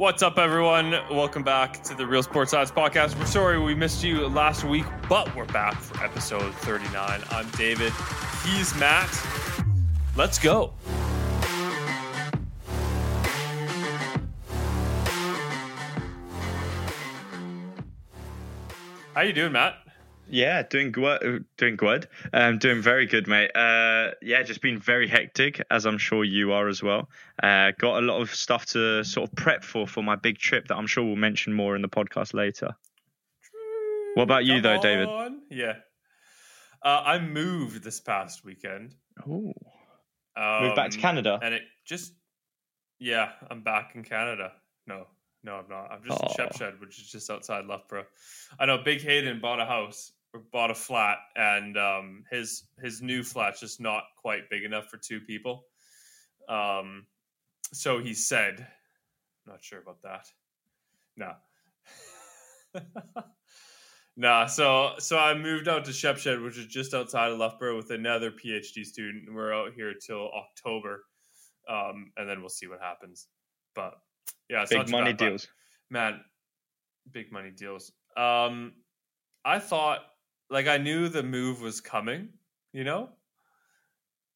What's up, everyone? Welcome back to the Real Sports Odds Podcast. We're sorry we missed you last week, but we're back for episode 39. I'm David. He's Matt. Let's go. How you doing, Matt? Yeah, doing good. Doing good. Um, doing very good, mate. Uh, yeah, just been very hectic, as I'm sure you are as well. Uh, got a lot of stuff to sort of prep for for my big trip that I'm sure we'll mention more in the podcast later. What about you, Come though, David? on. Yeah. Uh, I moved this past weekend. Oh, Um, move back to Canada. And it just, yeah, I'm back in Canada. No, no, I'm not. I'm just Aw. in Shepshed, which is just outside Loughborough. I know Big Hayden bought a house bought a flat, and um, his his new flat's just not quite big enough for two people. Um, so he said, not sure about that. No. Nah, so so I moved out to Shepshed, which is just outside of Loughborough, with another PhD student. and We're out here till October, um, and then we'll see what happens. But yeah, big money bad, deals. man. Big money deals. Um, I thought like I knew the move was coming, you know,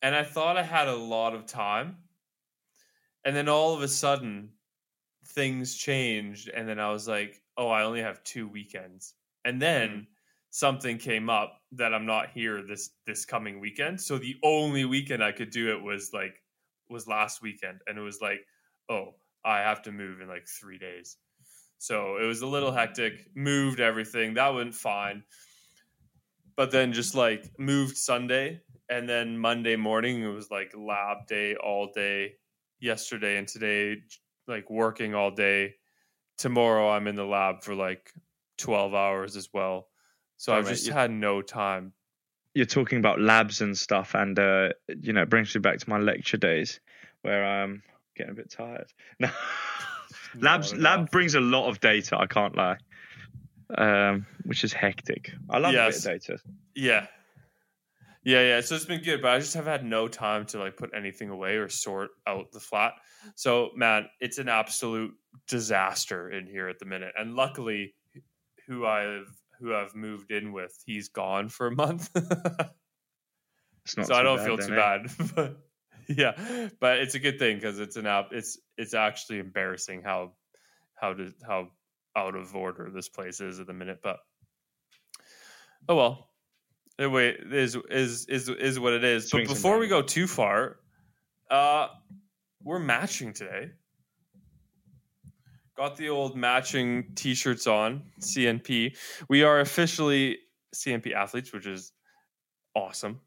and I thought I had a lot of time, and then all of a sudden, things changed, and then I was like, oh, I only have two weekends and then Mm. something came up that I'm not here this this coming weekend. So the only weekend I could do it was like was last weekend, and it was like, oh, I have to move in like three days. So it was a little hectic. Moved everything that went fine, but then just like moved Sunday, and then Monday morning it was like lab day all day. Yesterday and today, like working all day. Tomorrow I'm in the lab for like 12 hours as well. So Oh, I've just had no time. You're talking about labs and stuff, and uh, you know, it brings me back to my lecture days where I'm getting a bit tired. No. Labs lab brings a lot of data. I can't lie, um, which is hectic. I love Yes. a bit of data. Yeah. Yeah, yeah. So it's been good, but I just have had no time to like put anything away or sort out the flat. So man, it's an absolute disaster in here at the minute. And luckily who I've who I've moved in with, he's gone for a month. It's not so I don't bad feel too eh? bad. but yeah, but it's a good thing because it's an app. It's it's actually embarrassing how how to how out of order this place is at the minute. But oh well, the way it is is is is what it is. Swings but before we go too far, uh, we're matching today. Got the old matching T-shirts on CNP. We are officially CNP athletes, which is awesome.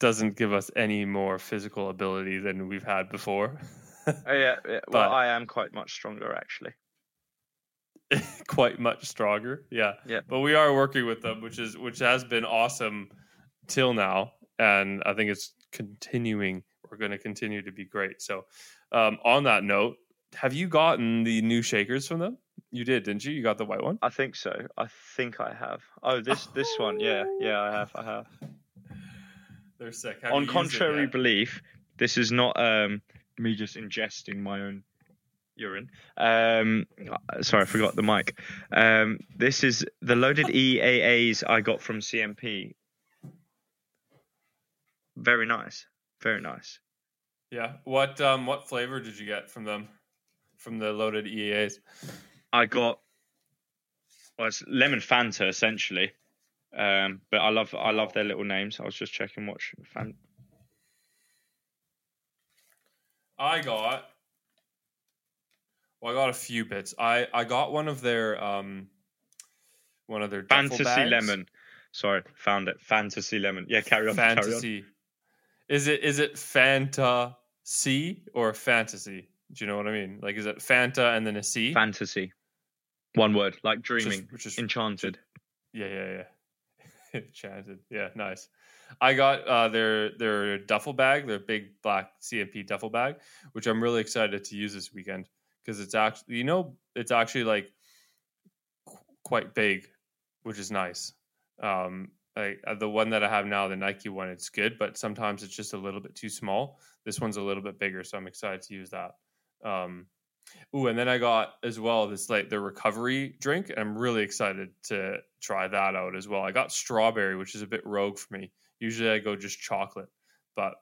Doesn't give us any more physical ability than we've had before. Oh, yeah, yeah. But- Well, I am quite much stronger actually. Quite much stronger, yeah. Yeah. But we are working with them, which is which has been awesome till now, and I think it's continuing. We're going to continue to be great. So, um, on that note, have you gotten the new shakers from them? You did, didn't you? You got the white one. I think so. I think I have. Oh, this this one. Yeah, yeah. I have. I have. They're sick. Have On you used it contrary belief, this is not um me just ingesting my own urine. Um, sorry, I forgot the mic. Um, this is the loaded EAAs I got from CNP. Very nice. Very nice. yeah. What um what flavor did you get from them? From the loaded EAAs. I got well, it's lemon Fanta essentially. Um, but I love I love their little names. I was just checking what fan. I got. Well, I got a few bits. I I got one of their um, one of their Fantasy lemon. Sorry, found it. Fantasy lemon. Yeah, carry on. Carry on. Fantasy. Is it is it Fanta C or fantasy? Do you know what I mean? Like, is it Fanta and then a C? Fantasy. One word, like dreaming, which is enchanted. Yeah, yeah, yeah. Enchanted. Yeah, nice. I got uh, their their duffel bag, their big black CNP duffel bag, which I'm really excited to use this weekend because it's actually you know it's actually like qu- quite big, which is nice. Um, like uh, the one that I have now, the Nike one, it's good, but sometimes it's just a little bit too small. This one's a little bit bigger, so I'm excited to use that. Um, Ooh, and then I got as well this like the recovery drink. And I'm really excited to try that out as well. I got strawberry, which is a bit rogue for me. Usually I go just chocolate, but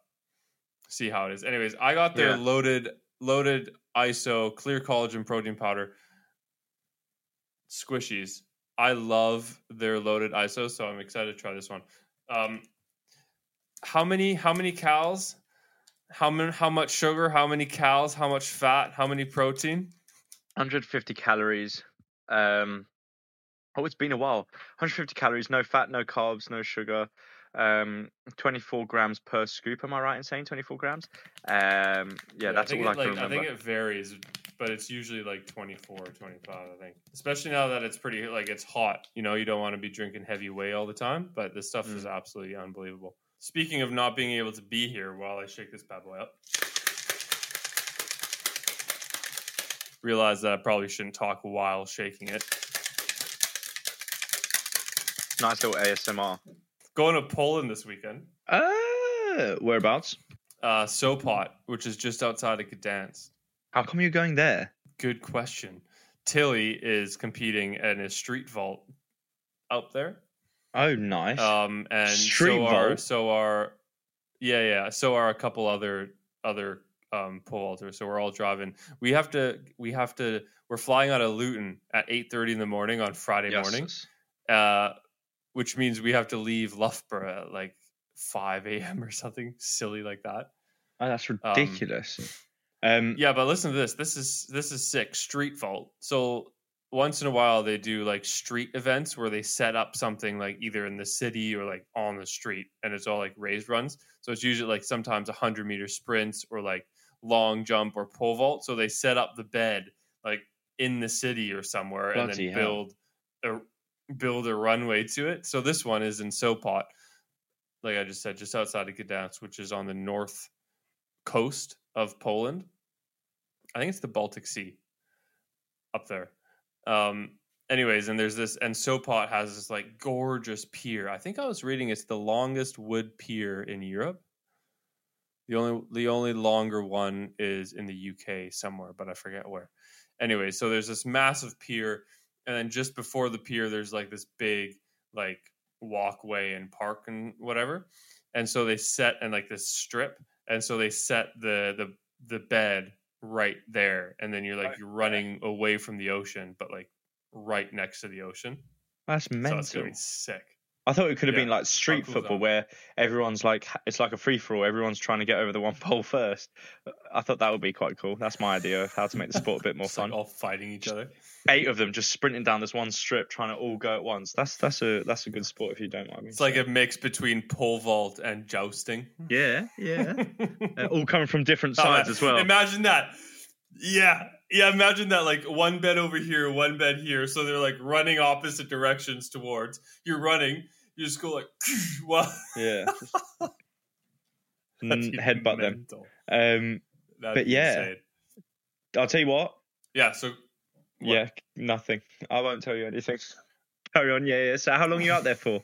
see how it is. Anyways, I got their Yeah. loaded loaded ISO clear collagen protein powder squishies. I love their loaded ISO, so I'm excited to try this one. Um, how many how many calories? How many how much sugar? How many calories? How much fat? How many protein? 150 calories. Um, oh, it's been a while. 150 calories, no fat, no carbs, no sugar. Um, 24 grams per scoop. Am I right in saying 24 grams? Um, yeah, that's I all I can like, remember. I think it varies, but it's usually like 24 or 25, I think. Especially now that it's pretty, like, it's hot. You know, you don't want to be drinking heavy whey all the time, but this stuff Mm. is absolutely unbelievable. Speaking of not being able to be here while I shake this bad boy up, realize that I probably shouldn't talk while shaking it. Nice little ASMR. Going to Poland this weekend. Uh, whereabouts? Uh, Sopot, which is just outside of Gdansk. How come you're going there? Good question. Tilly is competing in a street vault out there. Oh, nice. Um, and Street so are vault? so are yeah, yeah. So are a couple other other um pole vaulters. So we're all driving. We have to we have to we're flying out of Luton at eight thirty in the morning on Friday Yes. morning. Uh which means we have to leave Loughborough at like five AM or something silly like that. Oh, that's ridiculous. Um, Yeah, but listen to this. This is this is sick. Street vault. So once in a while they do like street events where they set up something like either in the city or like on the street, and it's all like raised runs. So it's usually like sometimes a hundred meter sprints or like long jump or pole vault. So they set up the bed like in the city or somewhere, and then hell. build a build a runway to it. So this one is in Sopot, like I just said, just outside of Gdansk, which is on the north coast of Poland. I think it's the Baltic Sea up there. Um, anyways, and there's this, and Sopot has this like gorgeous pier. I think I was reading it's the longest wood pier in Europe. The only the only longer one is in the UK somewhere, but I forget where. Anyway, so there's this massive pier, and then just before the pier, there's like this big like walkway and park and whatever. And so they set and like this strip, and so they set the the the bed right there, and then you're like Right you're running away from the ocean, but like right next to the ocean. that's So it's gonna be sick. I thought it could have Yeah. been like street cool football where everyone's like, it's like a free for all. Everyone's trying to get over the one pole first. I thought that would be quite cool. That's my idea of how to make the sport a bit more Just, like, fun. all fighting each other. Eight of them just sprinting down this one strip, trying to all go at once. That's that's a that's a good sport if you don't mind me. It's like a mix between pole vault and jousting. yeah, yeah. Uh, all coming from different Oh, sides man. as well. Imagine that. Yeah. Yeah, imagine that like one bed over here, one bed here. So they're like running opposite directions towards. You're running, you just go like. Yeah. Mm, headbutt them. Um, That'd But yeah. insane. I'll tell you what. Yeah, so What? Yeah, nothing. I won't tell you anything. Carry on. Yeah, yeah. So how long are you out there for?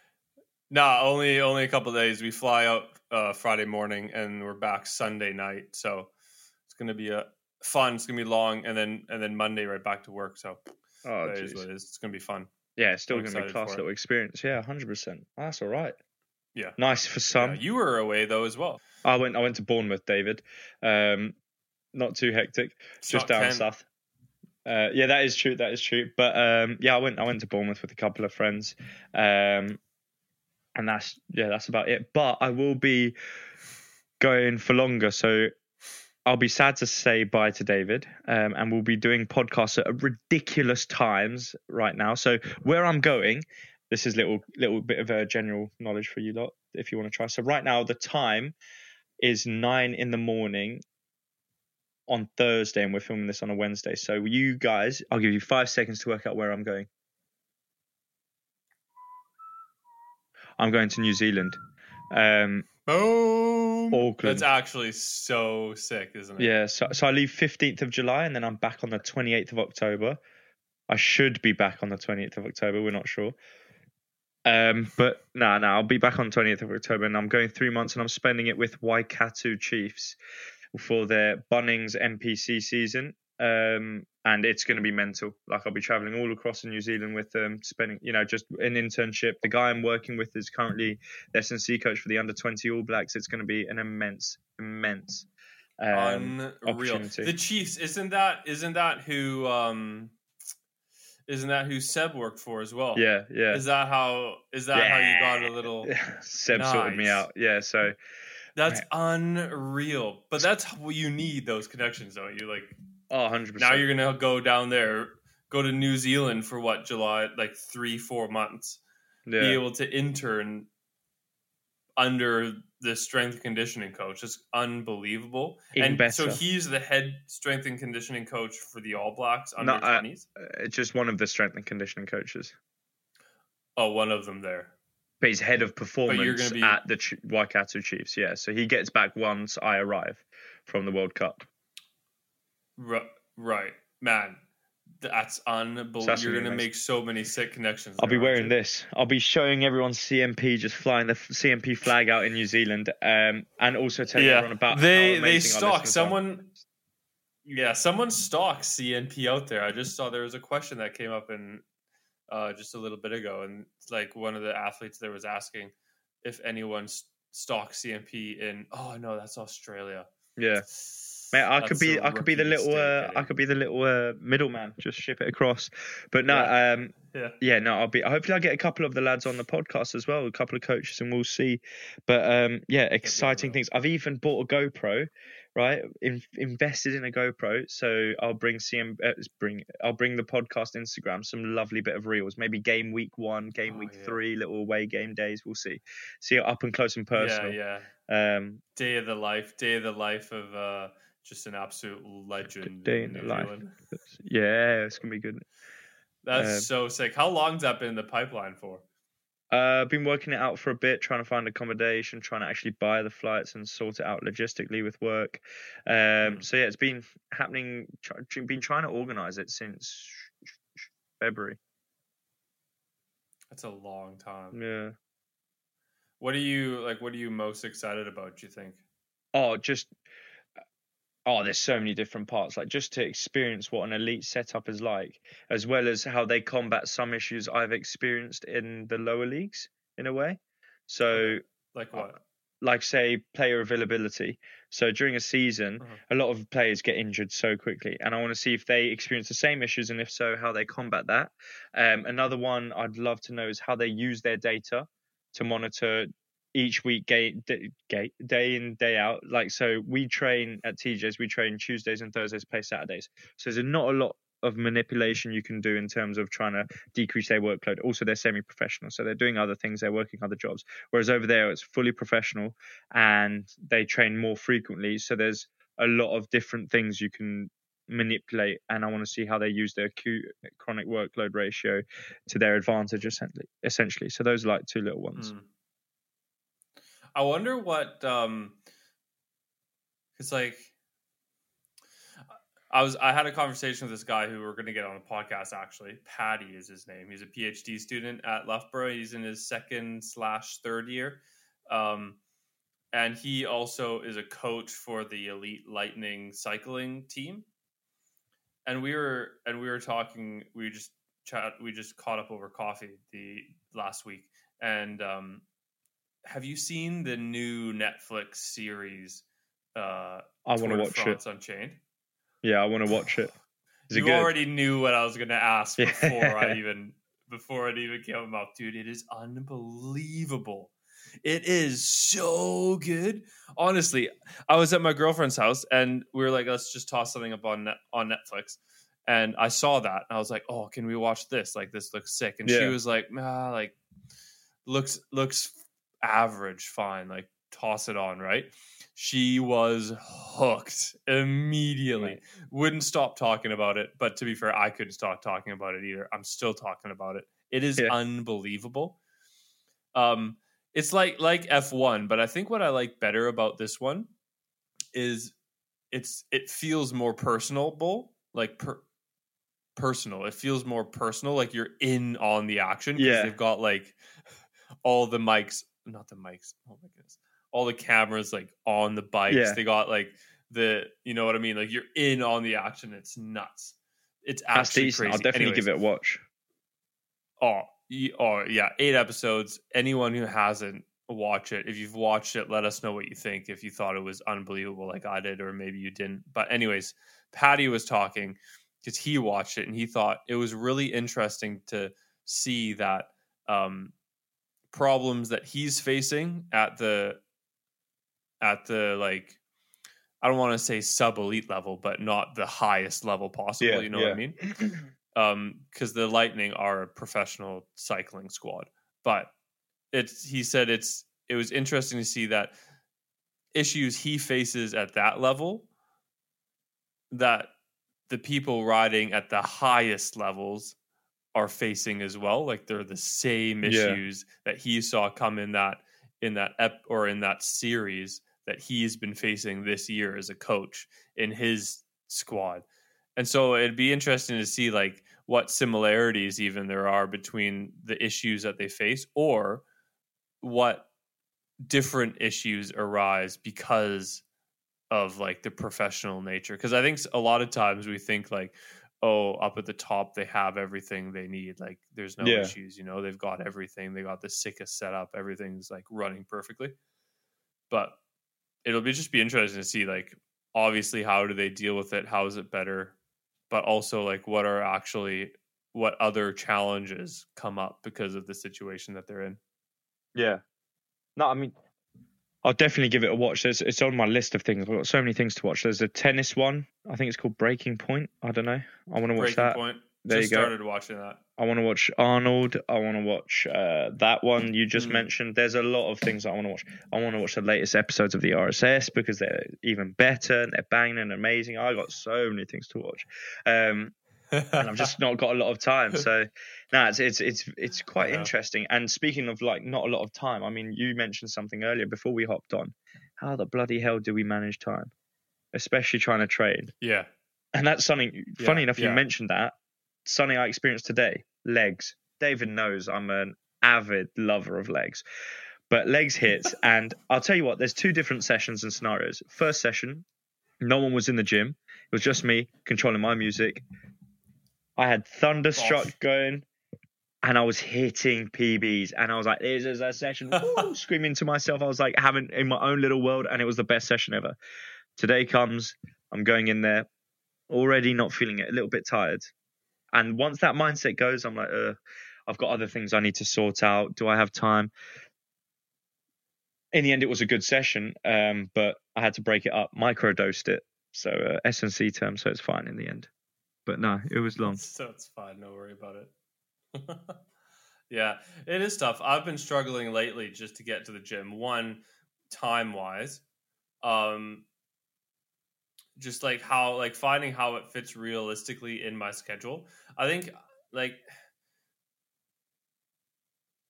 nah, only only a couple days. We fly out uh Friday morning and we're back Sunday night. So it's gonna be a fun, it's gonna be long, and then and then Monday right back to work. So Oh, that is what it is. It's gonna be fun. Yeah, it's still I'm going to be a class little experience. Yeah, hundred percent. That's all right. Yeah. Nice for some. Yeah, you were away though as well. I went. I went to Bournemouth, David. Um, not too hectic. It's just down Kent. south. Uh, yeah, that is true. That is true. But um, yeah, I went. I went to Bournemouth with a couple of friends, um, and that's yeah, that's about it. But I will be going for longer, so I'll be sad to say bye to David, um, and we'll be doing podcasts at ridiculous times right now. So where I'm going, this is little little bit of a general knowledge for you lot if you want to try. So right now the time is nine in the morning on Thursday, and we're filming this on a Wednesday. So you guys, I'll give you five seconds to work out where I'm going. I'm going to New Zealand. Um, Boom. Auckland. That's actually so sick, isn't it? yeah, so, so I leave 15th of July, and then I'm back on the 28th of October. I should be back on the 28th of October. We're not sure. Um, but no, nah, no, nah, I'll be back on 20th of October, and I'm going three months, and I'm spending it with Waikato Chiefs for their Bunnings NPC season. Um, and it's going to be mental. Like I'll be traveling all across New Zealand with them, spending, you know, just an internship. The guy I'm working with is currently the S&C coach for the under 20 All Blacks. It's going to be an immense, immense um, unreal. The Chiefs isn't that isn't that who um isn't that who Seb worked for as well? Yeah, yeah. Is that how is that yeah. how you got a little Seb nice. sorted me out. Yeah, so that's unreal. But that's what you need those connections though. You like Oh, 100%. Now you're going to go down there, go to New Zealand for what, July, like three, four months. Yeah. Be able to intern under the strength conditioning coach. It's unbelievable. Even and better. so he's the head strength and conditioning coach for the All Blacks under Not, 20s? Uh, just one of the strength and conditioning coaches. Oh, one of them there. But he's head of performance be... at the Ch- Waikato Chiefs, yeah. So he gets back once I arrive from the World Cup. Right, man. That's unbelievable. You're going to make so many sick connections. I'll be wearing this. I'll be showing everyone CNP just flying the CNP flag out in New Zealand, um, and also telling yeah. everyone about they they stalk someone. Are. Yeah, someone stalks CNP out there. I just saw there was a question that came up in uh, just a little bit ago, and like one of the athletes there was asking if anyone stalks CNP in. Oh no, that's Australia. Yeah. Mate, I could be, I could be the little, uh, I could be the little uh, middleman, just ship it across. But no, yeah. um, yeah, yeah, no, I'll be. Hopefully, I'll get a couple of the lads on the podcast as well, a couple of coaches, and we'll see. But um, yeah, exciting things. I've even bought a GoPro, right? In, invested in a GoPro, so I'll bring CM, uh, bring, I'll bring the podcast Instagram some lovely bit of reels. Maybe game week one, game oh, week yeah. three, little away game days. We'll see, see it up and close and personal. Yeah, yeah. Um, day of the life, day of the life of. uh just an absolute legend. Day in, in life. Yeah, it's gonna be good. That's uh, so sick. How long's that been in the pipeline for? Uh, I've been working it out for a bit, trying to find accommodation, trying to actually buy the flights and sort it out logistically with work. Um, mm. So yeah, it's been happening. Been trying to organize it since February. That's a long time. Yeah. What are you like? What are you most excited about? Do you think? Oh, just oh, there's so many different parts. Like just to experience what an elite setup is like, as well as how they combat some issues I've experienced in the lower leagues in a way. So, like what? Like say player availability. So during a season, uh-huh. a lot of players get injured so quickly, and I want to see if they experience the same issues, and if so, how they combat that. Um, another one I'd love to know is how they use their data to monitor each week day, day, day in day out. Like so we train at tjs we train tuesdays and thursdays play saturdays. So there's not a lot of manipulation you can do in terms of trying to decrease their workload. Also they're semi-professional so they're doing other things they're working other jobs. Whereas over there it's fully professional and they train more frequently. So there's a lot of different things you can manipulate and i want to see how they use their acute chronic workload ratio to their advantage essentially so those are like two little ones. Mm. I wonder what um it's like I was I had a conversation with this guy who we're going to get on the podcast. Actually, Patty is his name. He's a PhD student at Loughborough. He's in his second slash third year, um, and he also is a coach for the Elite Lightning cycling team. And we were and we were talking. We just chat. We just caught up over coffee the last week, and um, have you seen the new Netflix series? Uh, I want to watch France it. Unchained. Yeah, I want to watch it. Is you it already knew what I was going to ask before I even before it even came up, dude. It is unbelievable. It is so good. Honestly, I was at my girlfriend's house and we were like, let's just toss something up on net, on Netflix. And I saw that and I was like, oh, can we watch this? Like this looks sick. And yeah. she was like, ah, like looks looks average, fine, like toss it on, right? She was hooked immediately. Right. Wouldn't stop talking about it. But to be fair, I couldn't stop talking about it either. I'm still talking about it. It is yeah. unbelievable. Um, it's like like F1, but I think what I like better about this one is it's it feels more personable, like per, personal. It feels more personal, like you're in on the action. Yeah, they've got like all the mics not the mics. Oh my goodness. All the cameras like on the bikes. Yeah. They got like the you know what I mean. Like you're in on the action. It's nuts. It's actually crazy. I'll definitely Anyways, give it a watch. Oh, oh yeah, eight episodes. Anyone who hasn't watch it. If you've watched it, let us know what you think. If you thought it was unbelievable, like I did, or maybe you didn't. But anyways, Patty was talking because he watched it and he thought it was really interesting to see that um, problems that he's facing at the at the like I don't want to say sub elite level, but not the highest level possible. Yeah, you know what I yeah. mean? um because the lightning are a professional cycling squad but it's he said it's it was interesting to see that issues he faces at that level that the people riding at the highest levels are facing as well like they're the same Yeah. issues that he saw come in that in that ep or in that series that he's been facing this year as a coach in his squad and so it'd be interesting to see like what similarities even there are between the issues that they face or what different issues arise because of like the professional nature because i think a lot of times we think like oh up at the top they have everything they need like there's no Yeah. issues you know they've got everything they got the sickest setup everything's like running perfectly but it'll be just be interesting to see like obviously how do they deal with it how is it better but also like what are actually what other challenges come up because of the situation that they're in Yeah. No, I mean, I'll definitely give it a watch. There's, it's on my list of things. I've got so many things to watch. There's a tennis one. I think it's called Breaking Point. I don't know. I want to watch breaking that. point There just you go. started watching that I want to watch Arnold. I want to watch uh, that one you just Mm. mentioned. There's a lot of things I want to watch. I want to watch the latest episodes of the RSS because they're even better and they're banging and amazing. I got so many things to watch. Um, and I've just not got a lot of time. So, no, it's it's it's it's quite Yeah. interesting. And speaking of like not a lot of time, I mean, you mentioned something earlier before we hopped on. How the bloody hell do we manage time, especially trying to train? yeah And that's something. Yeah, funny enough, you mentioned that. Something I experienced today. Legs. David knows I'm an avid lover of legs. But legs hit, and I'll tell you what. There's two different sessions and scenarios. First session, no one was in the gym. It was just me controlling my music. I had Thunderstruck Off. going, and I was hitting PBs, and I was like, "This is a session!" Woo! screaming to myself. I was like having in my own little world, and it was the best session ever. Today comes, I'm going in there, already not feeling it, a little bit tired, and once that mindset goes, I'm like, I've got other things I need to sort out. Do I have time? In the end, it was a good session, um, but I had to break it up, microdosed it, so uh, S and C term, so it's fine in the end. But no, it was long. so it's fine don't worry about it yeah it is tough i've been struggling lately just to get to the gym one time wise um just like how like finding how it fits realistically in my schedule i think like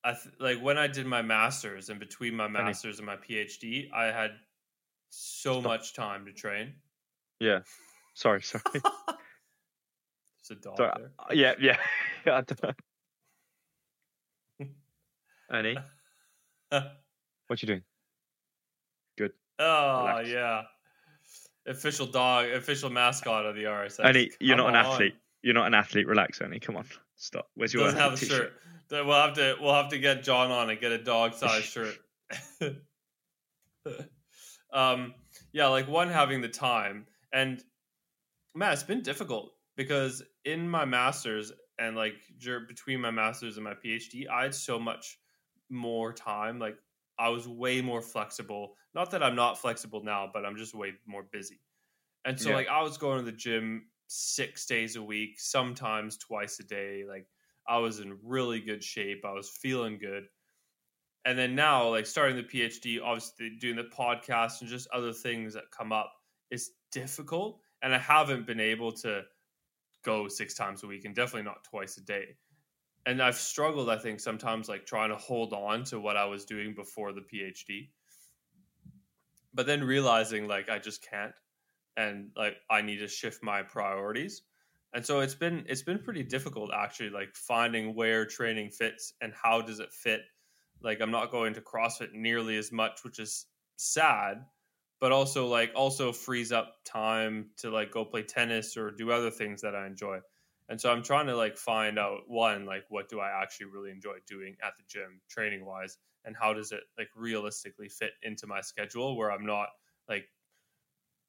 I th- like when I did my masters and between my masters and my PhD, I had so Stop. much time to train. Yeah. Sorry, sorry. There's a dog Sorry. there. Uh, yeah, yeah. I. Annie, what you doing? Good. Oh Relax. yeah, official dog, official mascot of the RSS. Annie, you're Come not an on. athlete. You're not an athlete. Relax, Annie. Come on. Stop. Where's your Doesn't have a t-shirt? shirt. We'll have to we'll have to get John on and get a dog size shirt. um, yeah, like one having the time and man, it's been difficult because in my masters and like between my masters and my PhD, I had so much more time. Like I was way more flexible. Not that I'm not flexible now, but I'm just way more busy. And so Yeah. like I was going to the gym six days a week, sometimes twice a day. Like I was in really good shape. I was feeling good. And then now, like starting the PhD, obviously doing the podcast and just other things that come up is difficult. And I haven't been able to go six times a week and definitely not twice a day. And I've struggled, I think, sometimes like trying to hold on to what I was doing before the PhD. But then realizing like I just can't and like I need to shift my priorities. And so it's been it's been pretty difficult actually like finding where training fits and how does it fit. Like I'm not going to CrossFit nearly as much, which is sad, but also like also frees up time to like go play tennis or do other things that I enjoy. And so I'm trying to like find out one like what do I actually really enjoy doing at the gym training wise and how does it like realistically fit into my schedule where I'm not like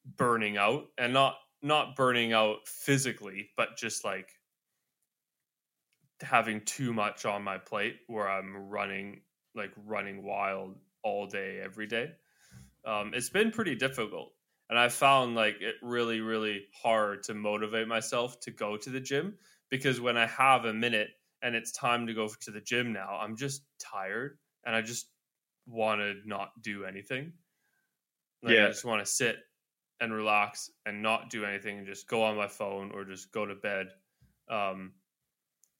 burning out and not not burning out physically but just like having too much on my plate where I'm running like running wild all day every day. Um, it's been pretty difficult, and I found like it really really hard to motivate myself to go to the gym because when I have a minute and it's time to go to the gym now, I'm just tired and I just want to not do anything. Like, Yeah. I just want to sit and relax and not do anything and just go on my phone or just go to bed. Um,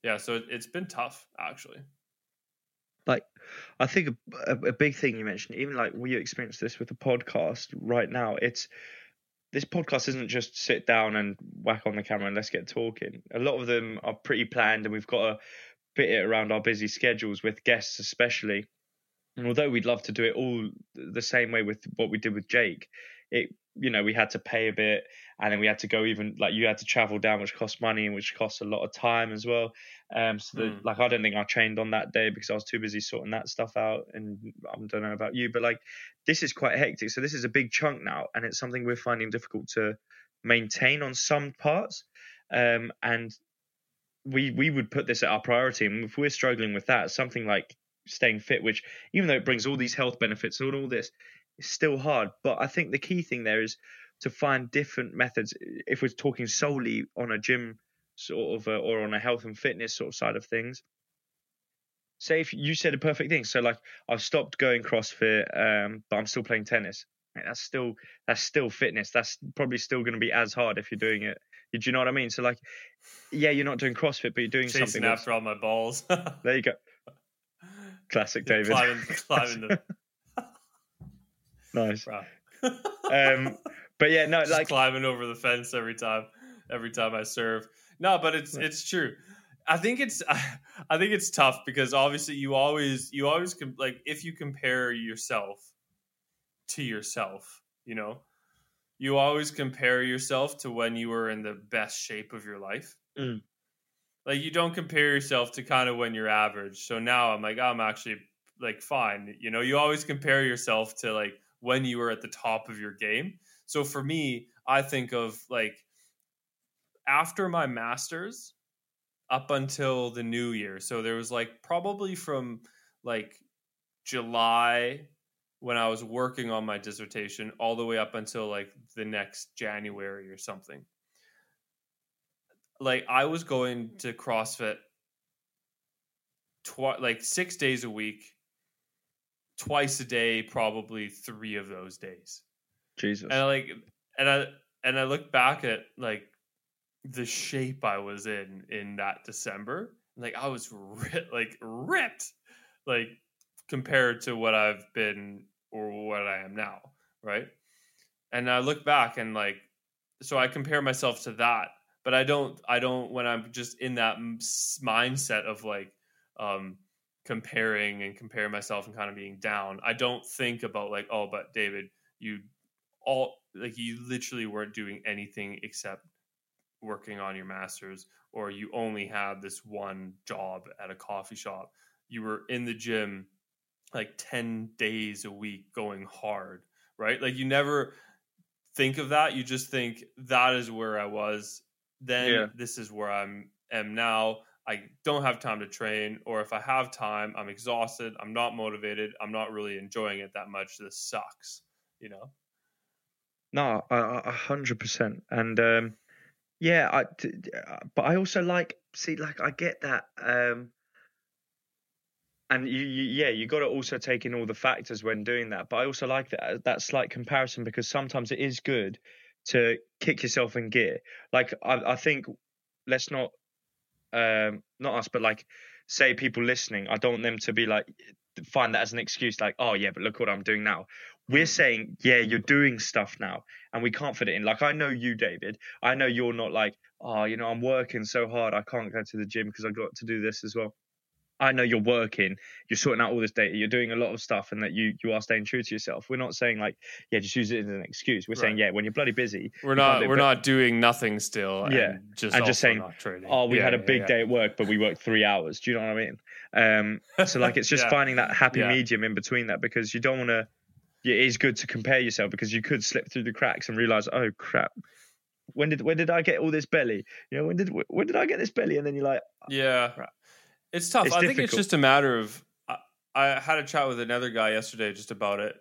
yeah, so it, it's been tough actually. like i think a, a, a big thing you mentioned even like we experience this with the podcast right now it's this podcast isn't just sit down and whack on the camera and let's get talking a lot of them are pretty planned and we've got to fit it around our busy schedules with guests especially and although we'd love to do it all the same way with what we did with jake it you know we had to pay a bit and then we had to go even like you had to travel down which cost money and which costs a lot of time as well. Um so that, Mm. like i don't think i trained on that day because i was too busy sorting that stuff out and i don't know about you but like this is quite hectic. So this is a big chunk now and it's something we're finding difficult to maintain on some parts. Um and we we would put this at our priority and if we're struggling with that something like staying fit which even though it brings all these health benefits and all this it's still hard. But i think the key thing there is to find different methods. If we're talking solely on a gym sort of uh, or on a health and fitness sort of side of things say if you said a perfect thing. So like i've stopped going crossfit um but i'm still playing tennis. That's still that's still fitness. That's probably still going to be as hard if you're doing it. Do you know what i mean? So like yeah you're not doing crossfit but you're doing Chasing something after all my balls. there you go classic david climbing, climbing the nice um but yeah no just like climbing over the fence every time every time I serve. No, but it's Yeah. it's true. I think it's I think it's tough because obviously you always you always com- like if you compare yourself to yourself, you know, you always compare yourself to when you were in the best shape of your life. Mm. Like you don't compare yourself to kind of when you're average. So now I'm like I'm actually like fine. You know, you always compare yourself to like when you were at the top of your game. So for me, I think of like after my masters up until the new year. So there was like probably from like July when I was working on my dissertation all the way up until like the next January or something. Like I was going to CrossFit twi- like 6 days a week, twice a day probably 3 of those days jesus and I like and I and I look back at like the shape I was in in that December. Like I was ri- like ripped, like compared to what I've been or what I am now, right? And I look back and like, so I compare myself to that, but I don't. I don't when I'm just in that mindset of like um comparing and comparing myself and kind of being down. I don't think about like, oh, but David, you all like you literally weren't doing anything except working on your masters or you only had this one job at a coffee shop you were in the gym like 10 days a week going hard right like you never think of that you just think that is where i was then Yeah. this is where i'm am now i don't have time to train or if i have time i'm exhausted i'm not motivated i'm not really enjoying it that much this sucks you know No, a- hundred percent, and um, yeah, I, but I also like see, like I get that, um, and you, you yeah, you got to also take in all the factors when doing that. But I also like that that slight comparison because sometimes it is good to kick yourself in gear. Like I, I think, let's not, um, not us, but like say people listening, I don't want them to be like find that as an excuse, like oh yeah, but look what I'm doing now we're saying, yeah, you're doing stuff now, and we can't fit it in. Like I know you, David. I know you're not like, oh, you know, I'm working so hard, I can't go to the gym because I got to do this as well. I know you're working, you're sorting out all this data, you're doing a lot of stuff, and that you you are staying true to yourself. We're not saying like, yeah, just use it as an excuse. We're saying, yeah, when you're bloody busy, We're not we're not doing nothing still. Yeah, and just and just saying, oh, we Yeah, had a big yeah. day at work, but we worked three hours. Do you know what I mean? Um, so like, it's just Yeah. finding that happy Yeah. medium in between that because you don't want to. It is good to compare yourself because you could slip through the cracks and realize, oh crap, when did when did I get all this belly? You know, when did when did I get this belly? And then you're like, Yeah, Right. It's tough. It's I think it's just a matter of. I, I had a chat with another guy yesterday just about it.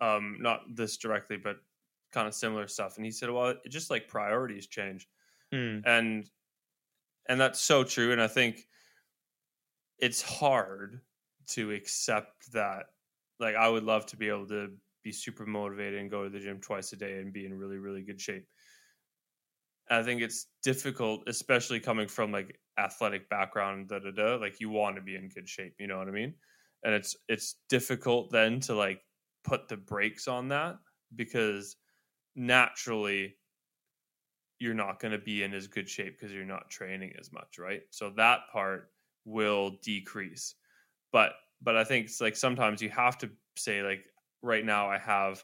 Um, not this directly, but kind of similar stuff. And he said, "Well, it just like priorities change." hmm, and and that's so true and i think it's hard to accept that like i would love to be able to be super motivated and go to the gym twice a day and be in really really good shape i think it's difficult especially coming from like athletic background da da da like you want to be in good shape you know what i mean? And it's it's difficult then to like put the brakes on that because naturally you're not going to be in as good shape because you're not training as much right? So that part will decrease. But but i think it's like sometimes you have to say like right now i have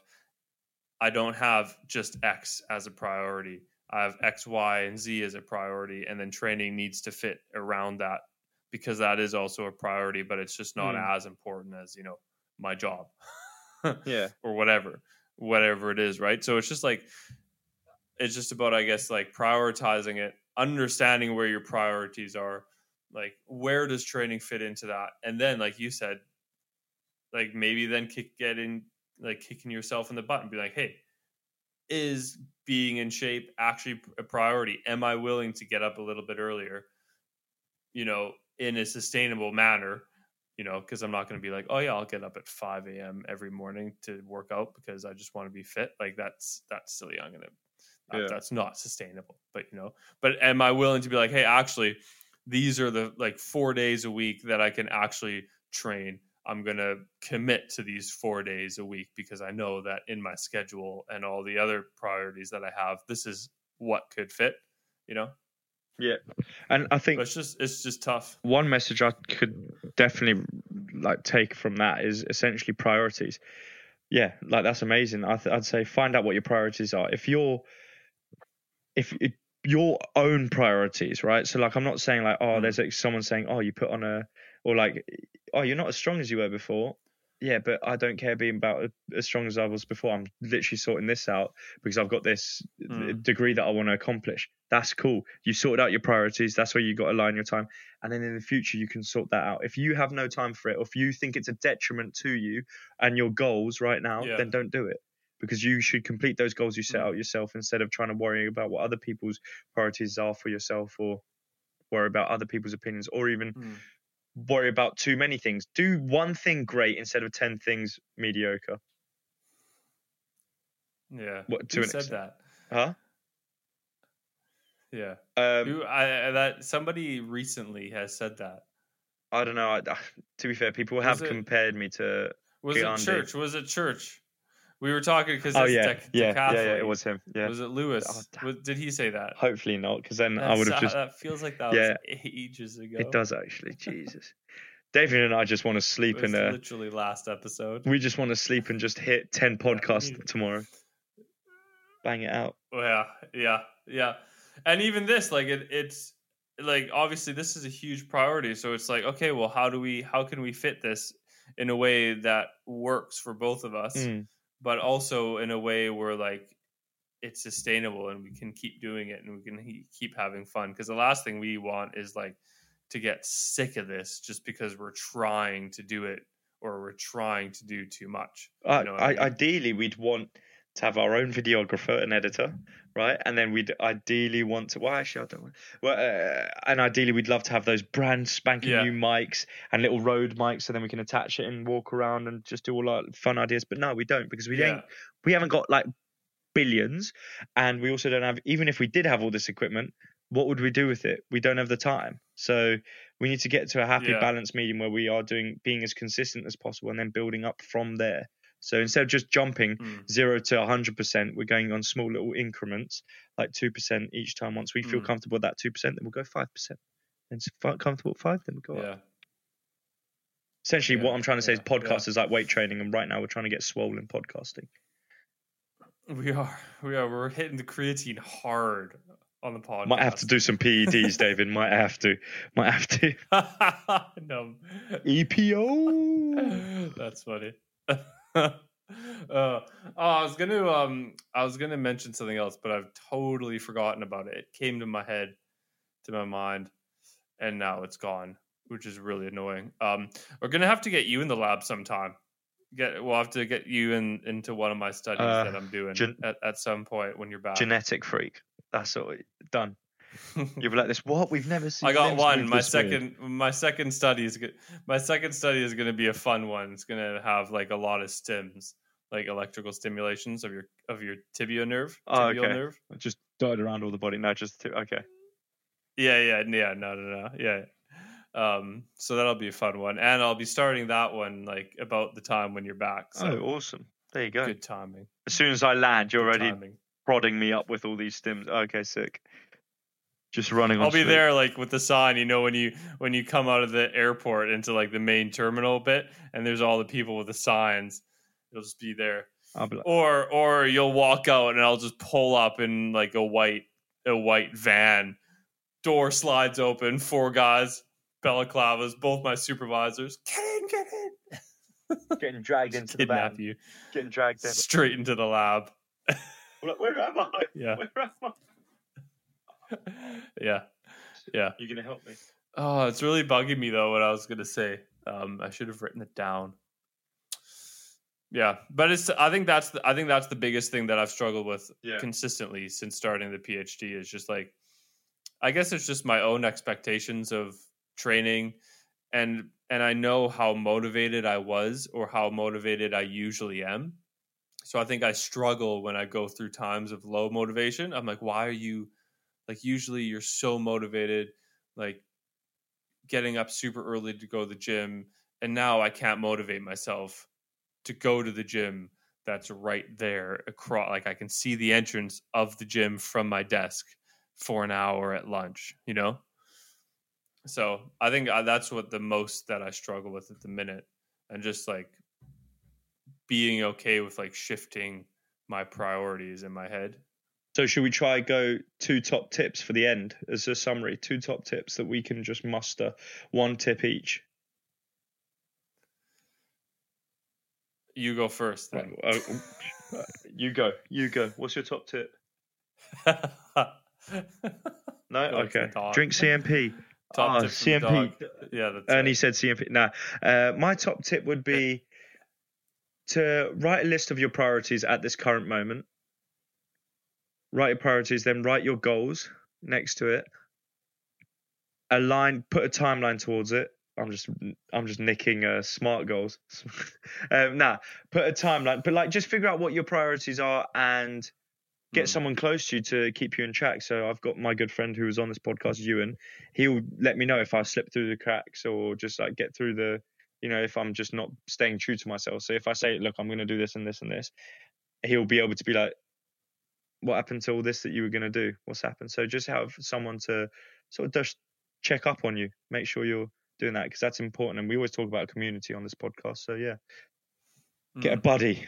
i don't have just x as a priority i have x y and z as a priority and then training needs to fit around that because that is also a priority but it's just not Mm. as important as you know my job yeah, or whatever whatever it is right? So it's just like it's just about i guess like prioritizing it understanding where your priorities are like where does training fit into that? And then like you said like maybe then kick get in like kicking yourself in the butt and be like hey is being in shape actually a priority am i willing to get up a little bit earlier you know in a sustainable manner you know, because I'm not going to be like, oh yeah, I'll get up at 5 a.m. every morning to work out because I just want to be fit. Like that's that's silly. I'm gonna that, Yeah. that's not sustainable. But you know, but am I willing to be like, hey, actually, these are the like four days a week that I can actually train. I'm gonna commit to these four days a week because I know that in my schedule and all the other priorities that I have, this is what could fit. You know, Yeah. and I think but it's just it's just tough. one message I could definitely like take from that is essentially priorities. Yeah, like that's amazing. I th- I'd say find out what your priorities are. If you're, if it, your own priorities, right? So like, I'm not saying like, oh, Mm. there's like someone saying, oh, you put on a, or like, oh, you're not as strong as you were before. Yeah, but I don't care being about as strong as I was before. I'm literally sorting this out because I've got this Mm. degree that I want to accomplish. That's cool. You sorted out your priorities. That's where you got to align your time. And then in the future, you can sort that out. If you have no time for it, or if you think it's a detriment to you and your goals right now, Yeah. then don't do it because you should complete those goals you set Mm. out yourself instead of trying to worry about what other people's priorities are for yourself or worry about other people's opinions or even Mm. Worry about too many things. Do one thing great instead of 10 things mediocre. Yeah. What, to Who an said extent. that? Huh? Yeah. Um, Who I I- that somebody recently has said that. I don't know. I, to be fair, people have it- compared me to. Was Gandhi. it church? Was it church? We were talking because Oh yeah, dec- yeah, yeah, yeah. It was him. Yeah. Was it Lewis? Oh. Was- did he say that? Hopefully not, because then I would have just. That feels like that Yeah. was ages ago. It does actually. Jesus. David and I just want to sleep and uh, literally last episode. we just want to sleep and just hit ten podcasts tomorrow. Bang it out. Oh, yeah, yeah, yeah. And even this, like it, it's like obviously this is a huge priority. So it's like, okay, well, how do we, how can we fit this in a way that works for both of us, Mm. But also in a way where like it's sustainable and we can keep doing it and we can he- keep having fun. Because the last thing we want is like to get sick of this just because we're trying to do it or we're trying to do too much. I, know I, mean? ideally, we'd want to have our own videographer and editor, right? And then we'd ideally want to. Well, actually, I don't. Want, well, uh, and ideally, we'd love to have those brand spanking Yeah. new mics and little Rode mics, so then we can attach it and walk around and just do all our fun ideas. But no, we don't because we yeah. ain't. We haven't got like billions, and we also don't have. Even if we did have all this equipment, what would we do with it? We don't have the time. So we need to get to a happy Yeah. balanced medium where we are doing being as consistent as possible and then building up from there. So instead of just jumping Mm. zero to 100%, we're going on small little increments, like 2% each time. Once we feel Mm. comfortable with that 2%, then we'll go 5%. And if we're comfortable at 5 then we'll go up. Yeah. Essentially, Yeah, what I'm trying to say is yeah, podcast yeah. is like weight training, and right now we're trying to get swollen podcasting. We are. We are. We're hitting the creatine hard on the podcast. Might have to do some PEDs, David. Might have to. Might have to. no. EPO. That's funny. uh, oh, I was gonna um, I was gonna mention something else, but I've totally forgotten about it. It came to my head, to my mind, and now it's gone, which is really annoying. Um, we're gonna have to get you in the lab sometime. Get we'll have to get you in into one of my studies Uh, that I'm doing gen- at, at some point when you're back. Genetic freak. That's all. Done. You'll be like this. What? We've never seen. I got one. My this weird." second, my second study is good. My second study is going to be a fun one. It's going to have like a lot of stims, like electrical stimulations of your of your tibia nerve. Oh, okay. nerve. Just dotted around all the body. No, just two. Okay. Yeah, yeah, yeah. No, no, no. Yeah. Um. So that'll be a fun one, and I'll be starting that one like about the time when you're back. So oh, awesome. There you go. good timing. As soon as I land, you're Good already timing. prodding me up with all these stims. Okay, sick. Just running on. I'll be street. there like with the sign, you know, when you when you come out of the airport into like the main terminal bit, and there's all the people with the signs. You'll just be there. I'll be like, or or you'll walk out and I'll just pull up in like a white a white van. Door slides open, four guys, balaclavas, both my supervisors. Get in, get in. getting dragged into the Kidnap van. you Getting dragged in. straight into the lab. Where am I? Yeah, Where am I? yeah, yeah. You gonna help me? Oh, it's really bugging me though. What I was gonna say, um, I should have written it down. Yeah, but it's. I think that's. The, I think that's the biggest thing that I've struggled with Yeah. consistently since starting the PhD is just like, I guess it's just my own expectations of training, and and I know how motivated I was or how motivated I usually am. So I think I struggle when I go through times of low motivation. I'm like, why are you like usually you're so motivated, like getting up super early to go to the gym, and now I can't motivate myself to go to the gym that's right there across like I can see the entrance of the gym from my desk for an hour at lunch, you know? So, I think uh, that's what the most that I struggle with at the minute and just like being okay with like shifting my priorities in my head. So should we try go two top tips for the end as a summary? Two top tips that we can just muster, one tip each. You go first then. Uh, you go. You go. What's your top tip? No. Okay. Drink CNP. Top Ah, tip CNP. Yeah, that's Ernie right. said CNP. Nah. Uh, my top tip would be to write a list of your priorities at this current moment. Write your priorities, then write your goals next to it. Align, put a timeline towards it. I'm just, I'm just nicking uh, smart goals. um, nah, put a timeline, but like just figure out what your priorities are and get Mm. someone close to you to keep you in track. So I've got my good friend who was on this podcast, Ewan. He'll let me know if I slip through the cracks or just like get through the, you know, if I'm just not staying true to myself. So if I say, look, I'm going to do this and this and this, he'll be able to be like, what happened to all this that you were going to do? What's happened? So just have someone to sort of just check up on you, make sure you're doing that because that's important. And we always talk about community on this podcast. So yeah, get a Mm. buddy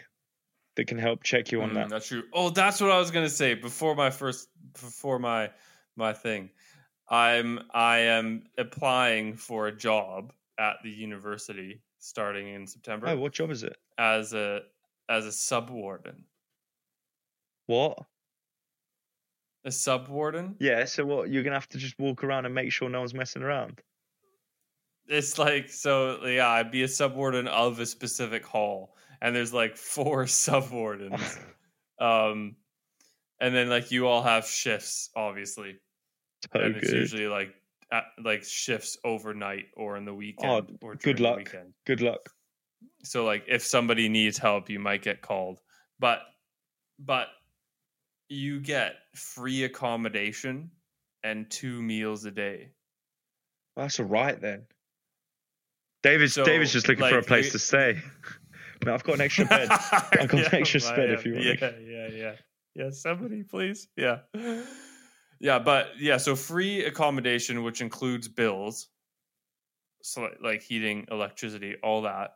that can help check you on Mm, that. That's true. Oh, that's what I was gonna say before my first before my my thing. I'm I am applying for a job at the university starting in September Oh, what job is it? as a as a sub warden. What? A sub warden? Yeah, so what? You're gonna have to just walk around and make sure no one's messing around. It's like so yeah, I'd be a sub warden of a specific hall. And there's like four sub wardens. um and then like you all have shifts, obviously. so and it's usually like at, like shifts overnight or in the weekend or good luck. weekend. Good luck. So like if somebody needs help, you might get called. But but you get free accommodation and two meals a day. Well, that's all right then. David's So, David's just looking for a place to stay. No, I've got an extra bed. I've got an extra bed if you want Yeah, yeah, yeah. Yeah, somebody please. Yeah. Yeah, but yeah, so free accommodation which includes bills. so like heating, electricity, all that.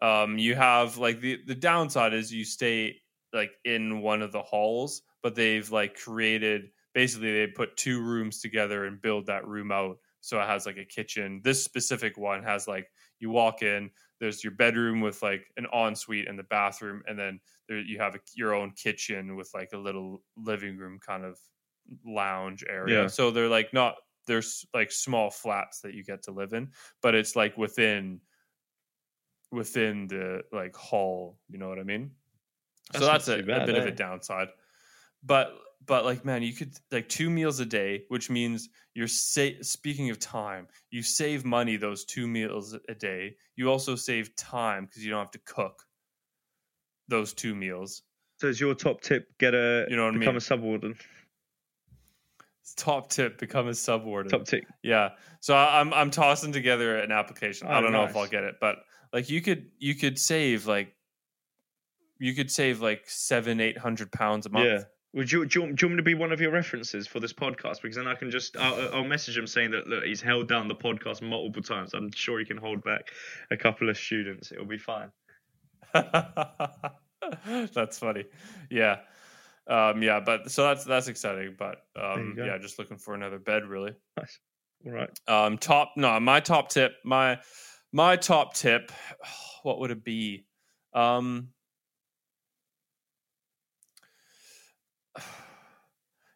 Um, you have like the the downside is you stay like in one of the halls, but they've like created basically they put two rooms together and build that room out so it has like a kitchen. This specific one has like you walk in, there's your bedroom with like an ensuite and the bathroom, and then there you have a, your own kitchen with like a little living room kind of lounge area. Yeah. So they're like not there's like small flats that you get to live in, but it's like within within the like hall. You know what I mean? That's so that's a, bad, bit of eh? a downside. But but like man, you could like two meals a day, which means you're sa- speaking of time, you save money those two meals a day. You also save time because you don't have to cook those two meals. So is your top tip get a You know what I become mean? a subwarden? Top tip: become a subwarden. Top tip. Yeah. So I- I'm I'm tossing together an application. I Oh, don't know if. I'll get it, but like you could you could save like you could save like seven eight hundred pounds a month. Yeah. Would you, do you, want- do you want me to be one of your references for this podcast? Because then I can just I'll, I'll message him saying that look he's held down the podcast multiple times. I'm sure he can hold back a couple of students. It'll be fine. that's funny. Yeah. Um, yeah, but so that's that's exciting. But um, yeah, just looking for another bed really. Nice. All right. Um, top no, my top tip, my my top tip, what would it be? Um,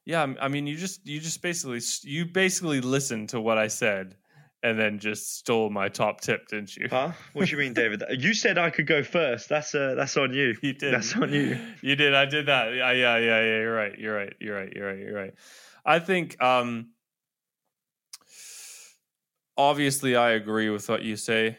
yeah, I mean, you just you just basically you basically listened to what I said and then just stole my top tip, didn't you? Huh? What do you mean, David? You said I could go first. That's uh, that's on you. You did. That's on you. You did. I did that. Yeah, yeah, yeah, yeah. You're right. You're right. You're right. You're right. You're right. I think um obviously I agree with what you say.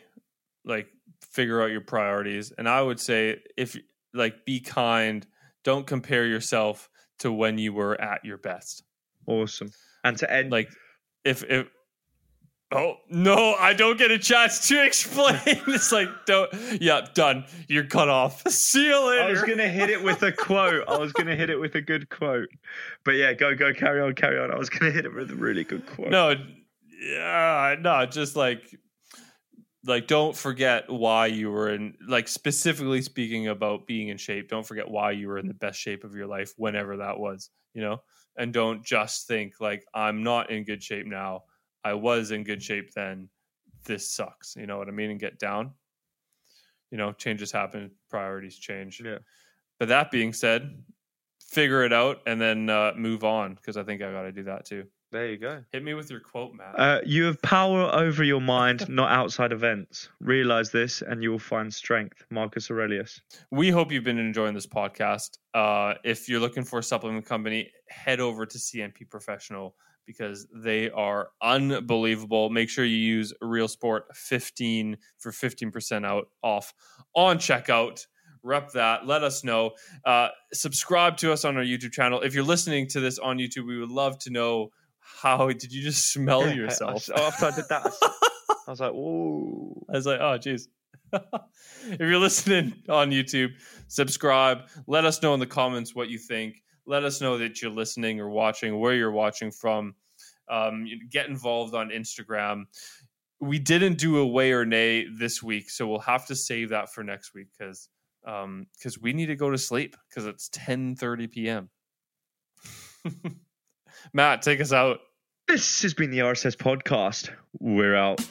Like figure out your priorities. And I would say if like be kind, don't compare yourself to when you were at your best. Awesome. And to end, Like if if Oh no! I don't get a chance to explain. it's like, don't. Yeah, done. You're cut off. See you later. I was gonna hit it with a quote. I was gonna hit it with a good quote. But yeah, go go carry on, carry on. I was gonna hit it with a really good quote. no yeah no just like like don't forget why you were in like specifically speaking about being in shape don't forget why you were in the best shape of your life whenever that was you know? And don't just think like i'm not in good shape now. I was in good shape then. This sucks. You know what i mean? And get down. You know changes happen priorities change. Yeah. but that being said figure it out and then uh, move on because i think i got to do that too There you go. Hit me with your quote, Matt. Uh, you have power over your mind, not outside events. Realize this, and you will find strength. Marcus Aurelius. we hope you've been enjoying this podcast. Uh, if you're looking for a supplement company, head over to CNP Professional because they are unbelievable. Make sure you use Real Sport 15 for 15% out off on checkout. Rep that. Let us know. Uh, subscribe to us on our YouTube channel. If you're listening to this on YouTube, we would love to know how did you just smell Yeah, I- I- yourself? after I did that, I I was like, "Whoa!" I was like, oh, jeez." if you're listening on YouTube, subscribe. Let us know in the comments what you think. Let us know that you're listening or watching, where you're watching from. Um, get involved on Instagram. We didn't do a way or nay this week, so we'll have to save that for next week because because we need to go to sleep because it's 10:30 p.m. Matt, take us out. This has been the RSS podcast. We're out.